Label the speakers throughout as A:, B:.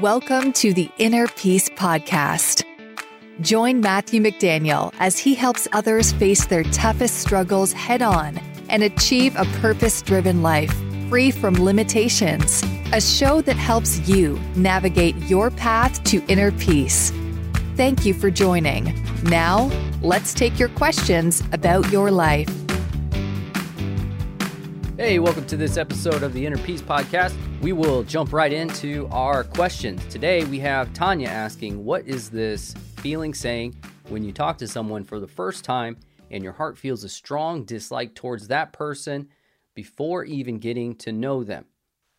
A: Welcome to the Inner Peace Podcast. Join Matthew McDaniel as he helps others face their toughest struggles head on and achieve a purpose driven life free from limitations. A show that helps you navigate your path to inner peace. Thank you for joining. Now, let's take your questions about your life.
B: Hey, welcome to this episode of the Inner Peace Podcast. We will jump right into our questions. Today we have Tanya asking, What is this feeling saying when you talk to someone for the first time and your heart feels a strong dislike towards that person before even getting to know them?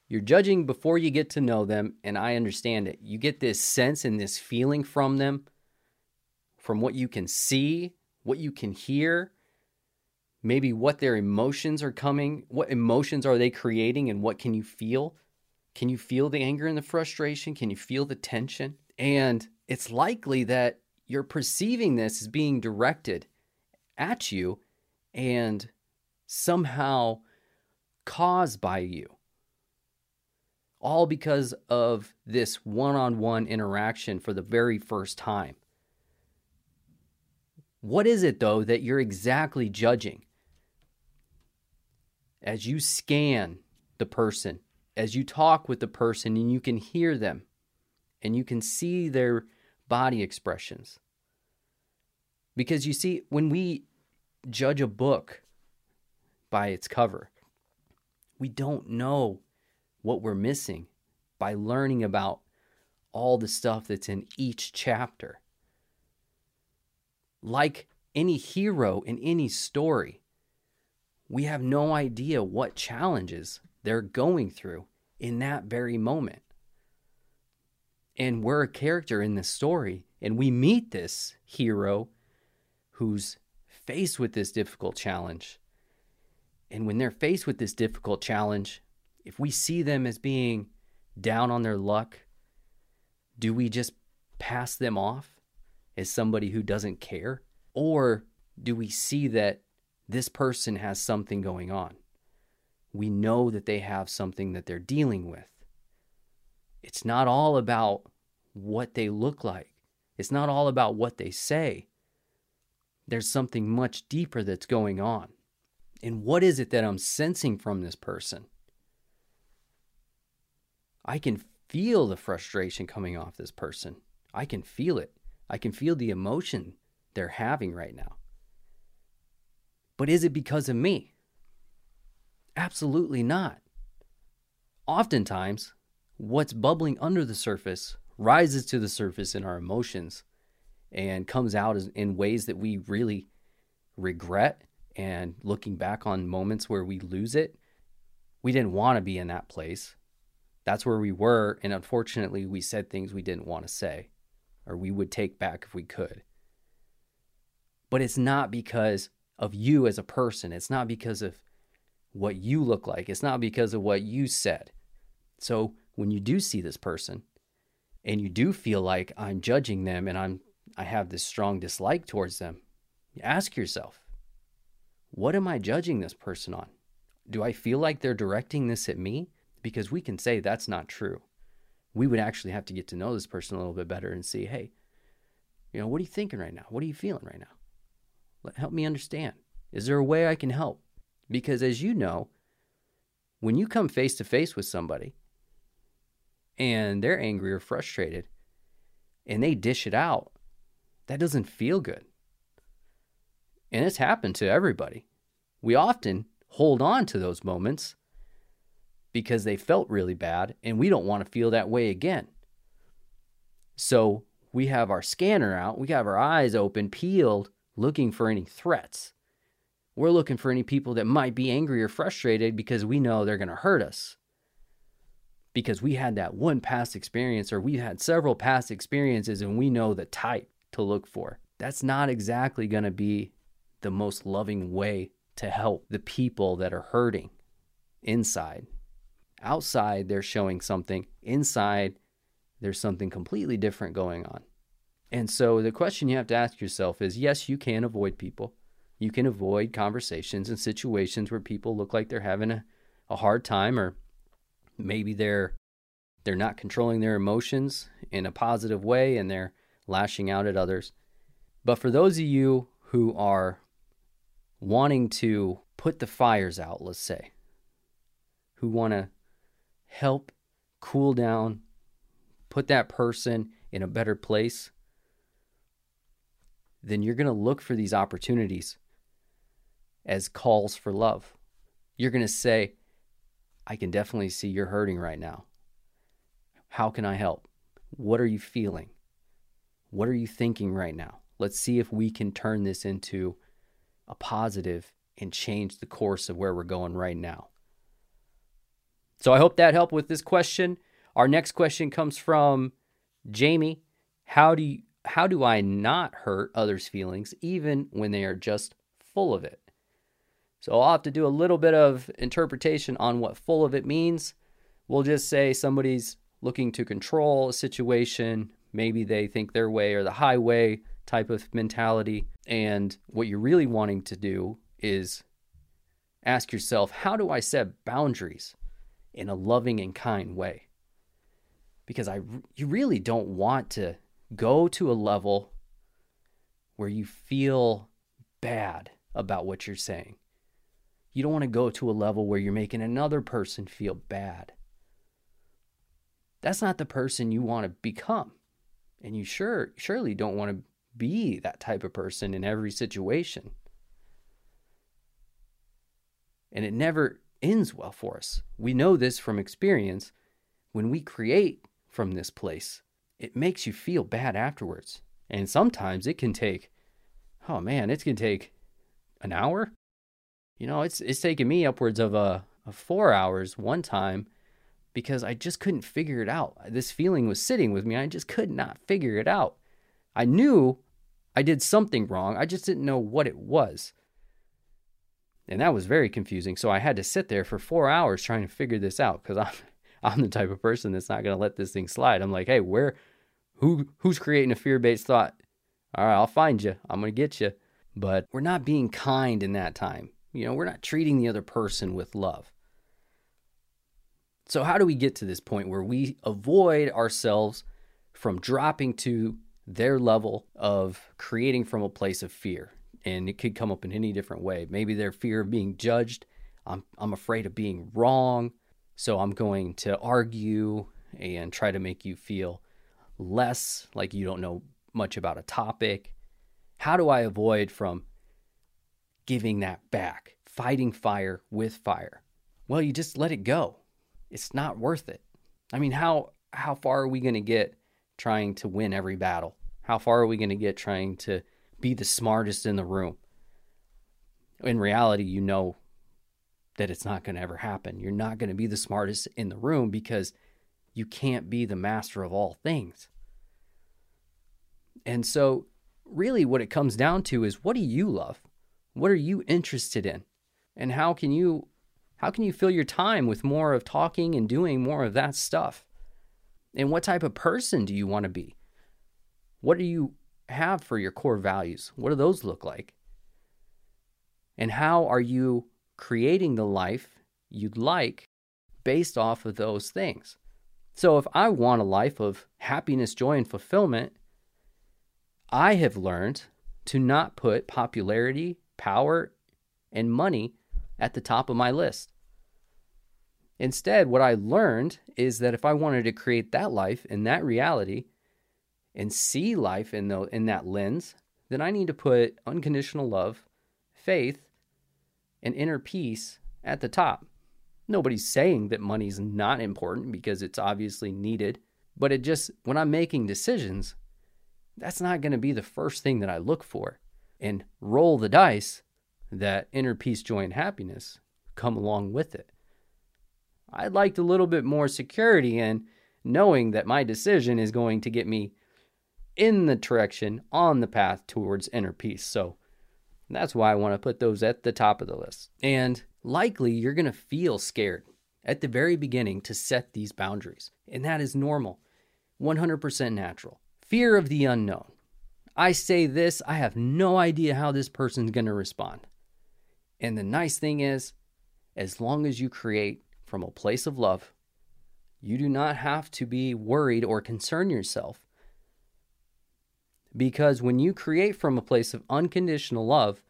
B: You're judging before you get to know them, and I understand it. You get this sense and this feeling from them, from what you can see, what you can hear, maybe what their emotions are coming, what emotions are they creating, and what can you feel? Can you feel the anger and the frustration? Can you feel the tension? And it's likely that you're perceiving this as being directed at you and somehow caused by you. All because of this one on one interaction for the very first time. What is it, though, that you're exactly judging? As you scan the person, as you talk with the person, and you can hear them, and you can see their body expressions. Because you see, when we judge a book by its cover, we don't know what we're missing by learning about all the stuff that's in each chapter. Like any hero in any story, we have no idea what challenges they're going through in that very moment. And we're a character in this story, and we meet this hero who's faced with this difficult challenge. And when they're faced with this difficult challenge, if we see them as being down on their luck, do we just pass them off as somebody who doesn't care? Or do we see that this person has something going on? We know that they have something that they're dealing with. It's not all about what they look like, it's not all about what they say. There's something much deeper that's going on. And what is it that I'm sensing from this person? I can feel the frustration coming off this person. I can feel it. I can feel the emotion they're having right now. But is it because of me? Absolutely not. Oftentimes, what's bubbling under the surface rises to the surface in our emotions and comes out in ways that we really regret. And looking back on moments where we lose it, we didn't want to be in that place. That's where we were. And unfortunately, we said things we didn't want to say or we would take back if we could. But it's not because of you as a person, it's not because of what you look like, it's not because of what you said. So when you do see this person and you do feel like I'm judging them and I'm I have this strong dislike towards them, ask yourself, what am I judging this person on? Do I feel like they're directing this at me? Because we can say that's not true. We would actually have to get to know this person a little bit better and see, hey, you know, what are you thinking right now? What are you feeling right now? Let, help me understand. Is there a way I can help? Because as you know, when you come face to face with somebody and they're angry or frustrated and they dish it out, that doesn't feel good. And it's happened to everybody. We often hold on to those moments because they felt really bad and we don't want to feel that way again. So we have our scanner out, we have our eyes open, peeled, looking for any threats. We're looking for any people that might be angry or frustrated because we know they're going to hurt us. Because we had that one past experience or we had several past experiences and we know the type to look for. That's not exactly going to be the most loving way to help the people that are hurting inside. Outside, they're showing something. Inside, there's something completely different going on. And so the question you have to ask yourself is yes, you can avoid people. You can avoid conversations and situations where people look like they're having a, a hard time or maybe they're they're not controlling their emotions in a positive way and they're lashing out at others. But for those of you who are wanting to put the fires out, let's say, who want to help cool down, put that person in a better place, then you're going to look for these opportunities as calls for love. You're going to say, I can definitely see you're hurting right now. How can I help? What are you feeling? What are you thinking right now? Let's see if we can turn this into a positive and change the course of where we're going right now. So I hope that helped with this question. Our next question comes from Jamie. How do you, how do I not hurt others' feelings even when they are just full of it? So I'll have to do a little bit of interpretation on what full of it means. We'll just say somebody's looking to control a situation. Maybe they think their way or the highway type of mentality. And what you're really wanting to do is ask yourself, how do I set boundaries in a loving and kind way? Because I you really don't want to go to a level where you feel bad about what you're saying. You don't want to go to a level where you're making another person feel bad. That's not the person you want to become. And you sure surely don't want to be that type of person in every situation. And it never ends well for us. We know this from experience. When we create from this place, it makes you feel bad afterwards. And sometimes it can take, oh man, it can take an hour, you know, it's it's taken me upwards of a of four hours one time because I just couldn't figure it out. This feeling was sitting with me. I just could not figure it out. I knew I did something wrong. I just didn't know what it was. And that was very confusing. So I had to sit there for four hours trying to figure this out because I'm I'm the type of person that's not gonna let this thing slide. I'm like, hey, where who who's creating a fear-based thought? All right, I'll find you. I'm gonna get you. But we're not being kind in that time. You know, we're not treating the other person with love. So, how do we get to this point where we avoid ourselves from dropping to their level of creating from a place of fear? And it could come up in any different way. Maybe their fear of being judged. I'm, I'm afraid of being wrong. So, I'm going to argue and try to make you feel less like you don't know much about a topic. How do I avoid from giving that back, fighting fire with fire. Well, you just let it go. It's not worth it. I mean, how how far are we going to get trying to win every battle? How far are we going to get trying to be the smartest in the room? In reality, you know that it's not going to ever happen. You're not going to be the smartest in the room because you can't be the master of all things. And so, really, what it comes down to is what do you love? What are you interested in? And how can you how can you fill your time with more of talking and doing more of that stuff? And what type of person do you want to be? What do you have for your core values? What do those look like? And how are you creating the life you'd like based off of those things? So, if I want a life of happiness, joy, and fulfillment, I have learned to not put popularity power, and money at the top of my list. Instead, what I learned is that if I wanted to create that life in that reality and see life in, the, in that lens, then I need to put unconditional love, faith, and inner peace at the top. Nobody's saying that money's not important because it's obviously needed, but it just, when I'm making decisions, that's not going to be the first thing that I look for and roll the dice that inner peace, joy, and happiness come along with it. I'd like a little bit more security in knowing that my decision is going to get me in the direction on the path towards inner peace. So that's why I want to put those at the top of the list. And likely you're going to feel scared at the very beginning to set these boundaries. And that is normal, 100% natural. Fear of the unknown. I say this, I have no idea how this person's going to respond. And the nice thing is, as long as you create from a place of love, You do not have to be worried or concern yourself. Because when you create from a place of unconditional love,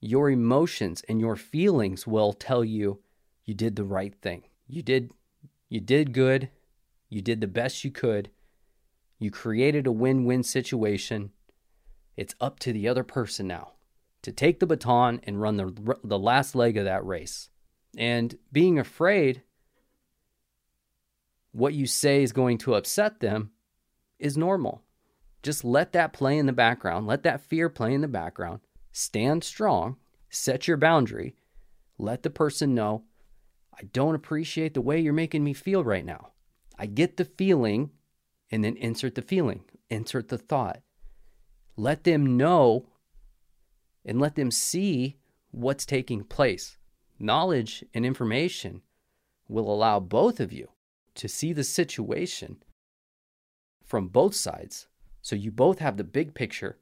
B: your emotions and your feelings will tell you you did the right thing. You did you did good. You did the best you could. You created a win-win situation. It's up to the other person now to take the baton and run the the last leg of that race. And being afraid what you say is going to upset them is normal. Just let that play in the background. Let that fear play in the background. Stand strong, set your boundary, let the person know, I don't appreciate the way you're making me feel right now. I get the feeling, and then insert the feeling, insert the thought. Let them know and let them see what's taking place. Knowledge and information will allow both of you to see the situation from both sides. So you both have the big picture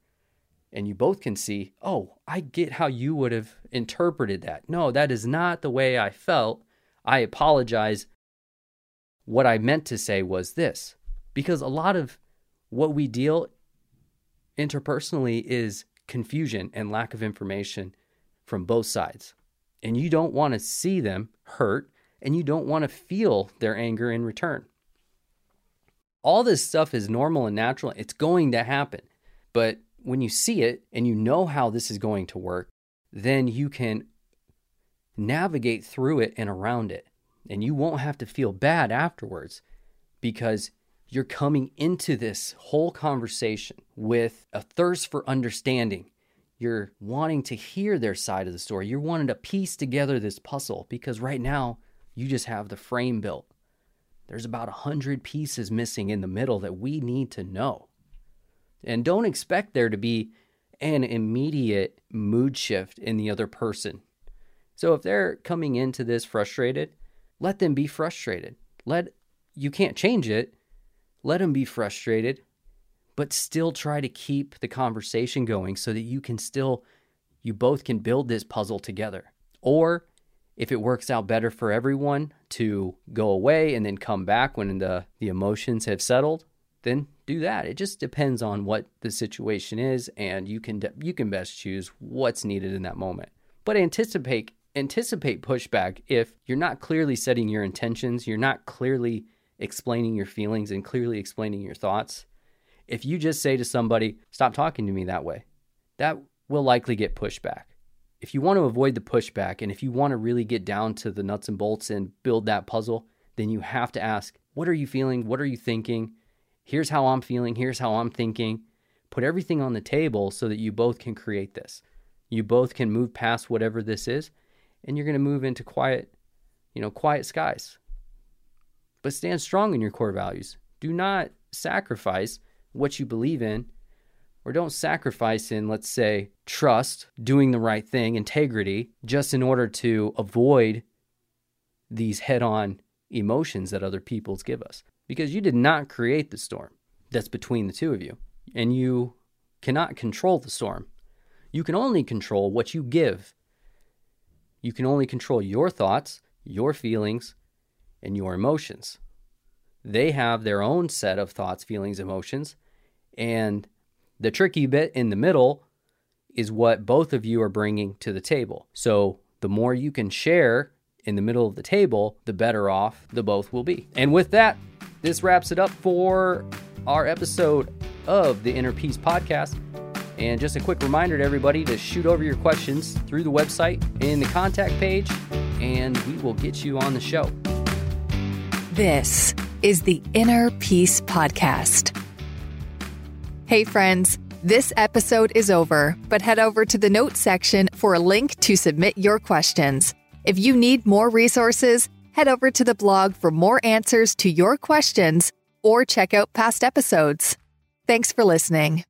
B: and you both can see, oh, I get how you would have interpreted that. No, that is not the way I felt. I apologize. What I meant to say was this. Because a lot of what we deal interpersonally is confusion and lack of information from both sides. And you don't want to see them hurt and you don't want to feel their anger in return. All this stuff is normal and natural. It's going to happen. But when you see it and you know how this is going to work, then you can navigate through it and around it. And you won't have to feel bad afterwards because you're coming into this whole conversation with a thirst for understanding. You're wanting to hear their side of the story. You're wanting to piece together this puzzle because right now you just have the frame built. There's about a hundred pieces missing in the middle that we need to know. And don't expect there to be an immediate mood shift in the other person. So if they're coming into this frustrated, let them be frustrated. Let you can't change it. Let him be frustrated, but still try to keep the conversation going so that you can still you both can build this puzzle together. Or if it works out better for everyone to go away and then come back when the, the emotions have settled, then do that. It just depends on what the situation is, and you can you can best choose what's needed in that moment. But anticipate anticipate pushback if you're not clearly setting your intentions, you're not clearly explaining your feelings and clearly explaining your thoughts. If you just say to somebody, "Stop talking to me that way," that will likely get pushback if you want to avoid the pushback and if you want to really get down to the nuts and bolts and build that puzzle, then you have to ask, what are you feeling? What are you thinking? Here's how I'm feeling. Here's how I'm thinking. Put everything on the table so that you both can create this. You both can move past whatever this is and you're going to move into quiet, you know, quiet skies. But stand strong in your core values. Do not sacrifice what you believe in or don't sacrifice in, let's say, trust, doing the right thing, integrity, just in order to avoid these head on emotions that other people's give us. Because you did not create the storm that's between the two of you, and you cannot control the storm. You can only control what you give. You can only control your thoughts, your feelings, and your emotions. They have their own set of thoughts, feelings, emotions, and the tricky bit in the middle is what both of you are bringing to the table. So the more you can share in the middle of the table, the better off the both will be. And with that, this wraps it up for our episode of the Inner Peace podcast. And just a quick reminder to everybody to shoot over your questions through the website in the contact page, and we will get you on the show.
A: This is the Inner Peace Podcast. Hey, friends, this episode is over, but head over to the notes section for a link to submit your questions. If you need more resources, head over to the blog for more answers to your questions or check out past episodes. Thanks for listening.